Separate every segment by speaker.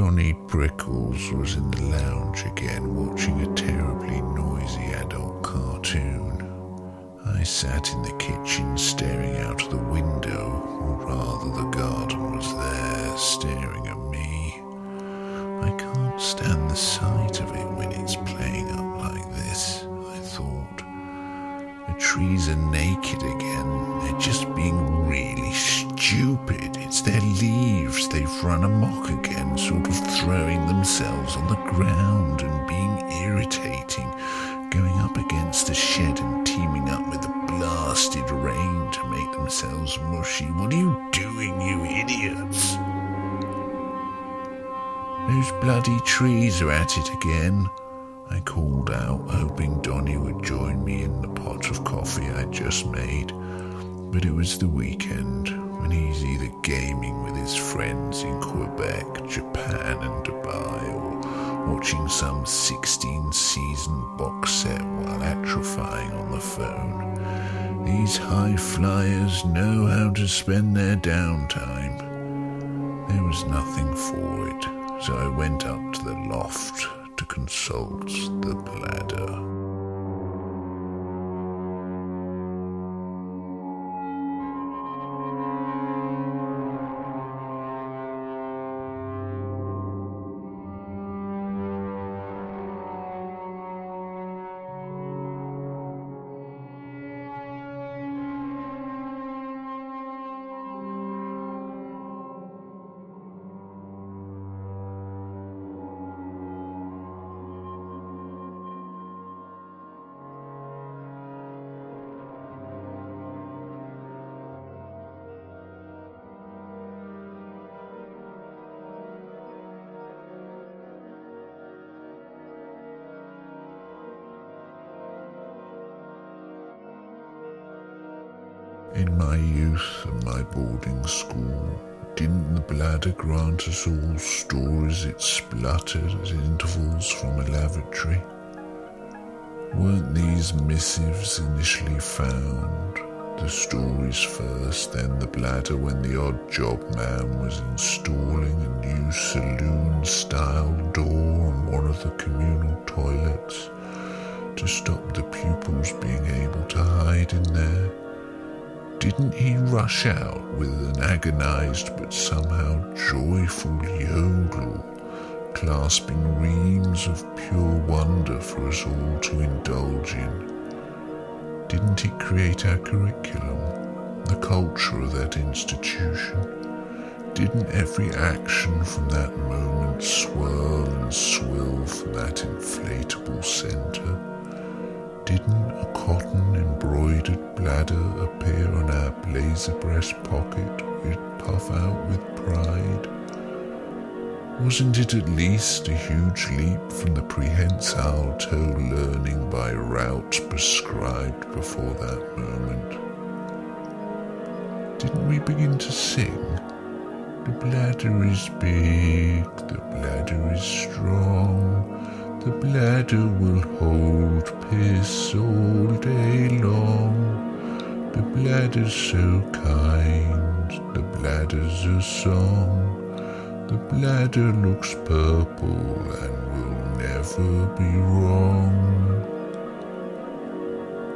Speaker 1: Donny Brickles was in the lounge again watching a terribly noisy adult cartoon. I sat in the kitchen staring out of the window, or rather, the garden was there staring at me. I can't stand the sight of it when it's playing up like this, I thought. The trees are naked again. They're just being really. It's their leaves. They've run amok again, sort of throwing themselves on the ground and being irritating, going up against the shed and teaming up with the blasted rain to make themselves mushy. What are you doing, you idiots? Those bloody trees are at it again. I called out, hoping Donny would join me in the pot of coffee I'd just made. But it was the weekend, when he's either gaming with his friends in Quebec, Japan, and Dubai, or watching some 16 season box set while atrophying on the phone. These high flyers know how to spend their downtime. There was nothing for it, so I went up to the loft to consult the bladder. In my youth and my boarding school, didn't the bladder grant us all stories it spluttered at intervals from a lavatory? Weren't these missives initially found? The stories first, then the bladder when the odd job man was installing a new saloon style door on one of the communal toilets to stop the pupils being able to hide in there. Didn't he rush out with an agonized but somehow joyful yodel, clasping reams of pure wonder for us all to indulge in? Didn't he create our curriculum, the culture of that institution? Didn't every action from that moment swirl and swill from that inflatable center? Didn't a cotton embroidered bladder appear on our blazer breast pocket we'd puff out with pride? Wasn't it at least a huge leap from the prehensile toe learning by routes prescribed before that moment? Didn't we begin to sing? The bladder is big, the bladder is strong. The bladder will hold piss all day long. The bladder's so kind, the bladder's a song. The bladder looks purple and will never be wrong.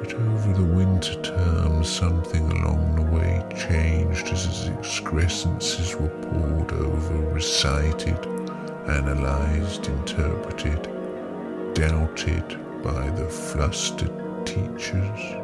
Speaker 1: But over the winter term, something along the way changed as its excrescences were poured over, recited, analyzed, interpreted doubted by the flustered teachers.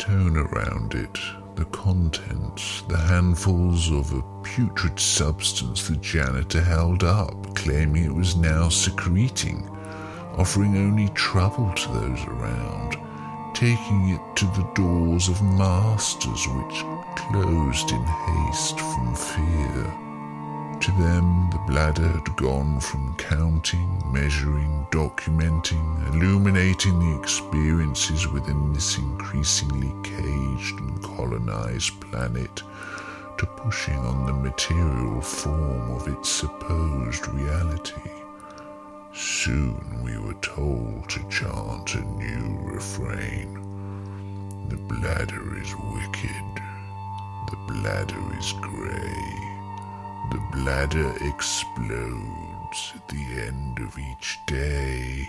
Speaker 1: Tone around it, the contents, the handfuls of a putrid substance the janitor held up, claiming it was now secreting, offering only trouble to those around, taking it to the doors of masters which closed in haste from fear. To them, the bladder had gone from counting, measuring, documenting, illuminating the experiences within this increasingly caged and colonized planet to pushing on the material form of its supposed reality. Soon we were told to chant a new refrain. The bladder is wicked. The bladder is grey. Bladder explodes at the end of each day.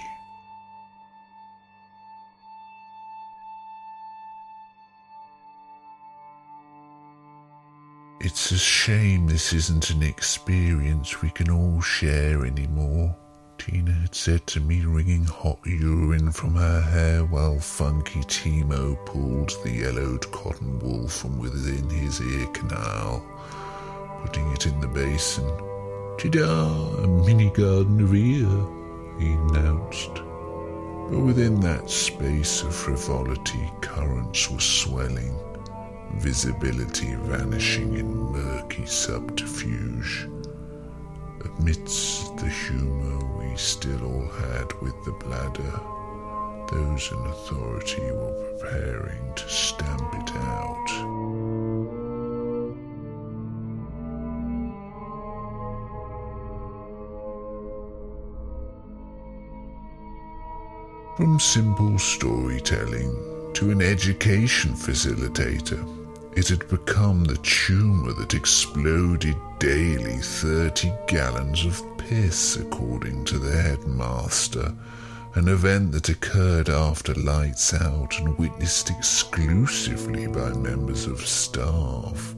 Speaker 1: It's a shame this isn't an experience we can all share anymore, Tina had said to me, wringing hot urine from her hair while Funky Timo pulled the yellowed cotton wool from within his ear canal putting it in the basin. Ta-da! A mini garden of ear, he announced. But within that space of frivolity, currents were swelling, visibility vanishing in murky subterfuge. Amidst the humour we still all had with the bladder, those in authority were preparing to stamp it out. From simple storytelling to an education facilitator, it had become the tumour that exploded daily 30 gallons of piss, according to the headmaster, an event that occurred after lights out and witnessed exclusively by members of staff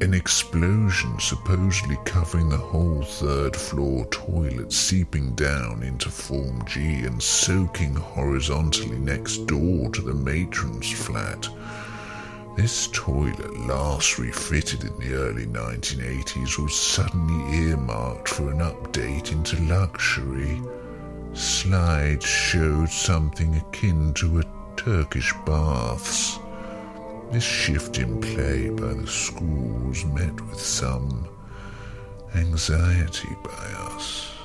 Speaker 1: an explosion supposedly covering the whole third floor toilet seeping down into Form G and soaking horizontally next door to the matron's flat. This toilet, last refitted in the early 1980s, was suddenly earmarked for an update into luxury. Slides showed something akin to a Turkish baths. This shift in play by the schools met with some anxiety by us.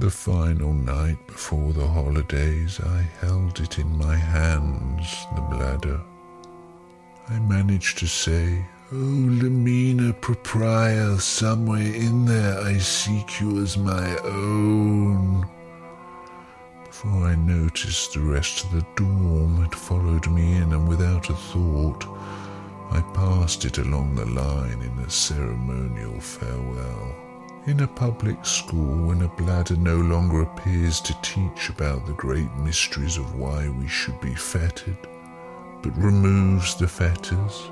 Speaker 1: The final night before the holidays, I held it in my hands, the bladder. I managed to say, Oh, Lamina Propria, somewhere in there I seek you as my own. Before I noticed, the rest of the dorm had followed me in, and without a thought, I passed it along the line in a ceremonial farewell. In a public school, when a bladder no longer appears to teach about the great mysteries of why we should be fettered, but removes the fetters,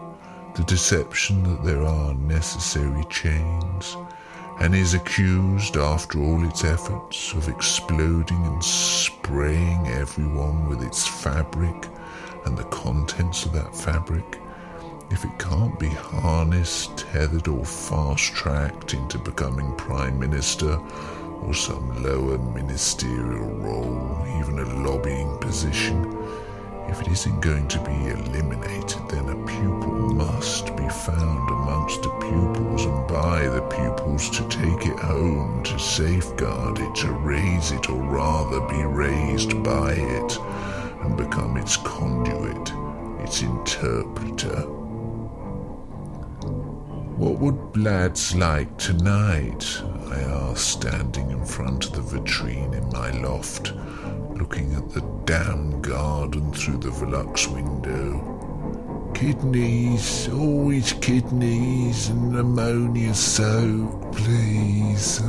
Speaker 1: the deception that there are necessary chains, and is accused, after all its efforts, of exploding and spraying everyone with its fabric and the contents of that fabric if it can't be harnessed, tethered, or fast tracked into becoming Prime Minister or some lower ministerial role, even a lobbying position, if it isn't going to be eliminated, then a pupil must be found amongst the pupils and by the pupils to take it home, to safeguard it, to raise it, or rather be raised by it, and become its conduit, its interpreter. What would lads like tonight? I asked, standing in front of the vitrine in my loft, looking at the damn garden through the Velux window. Kidneys, always kidneys and ammonia soak, please.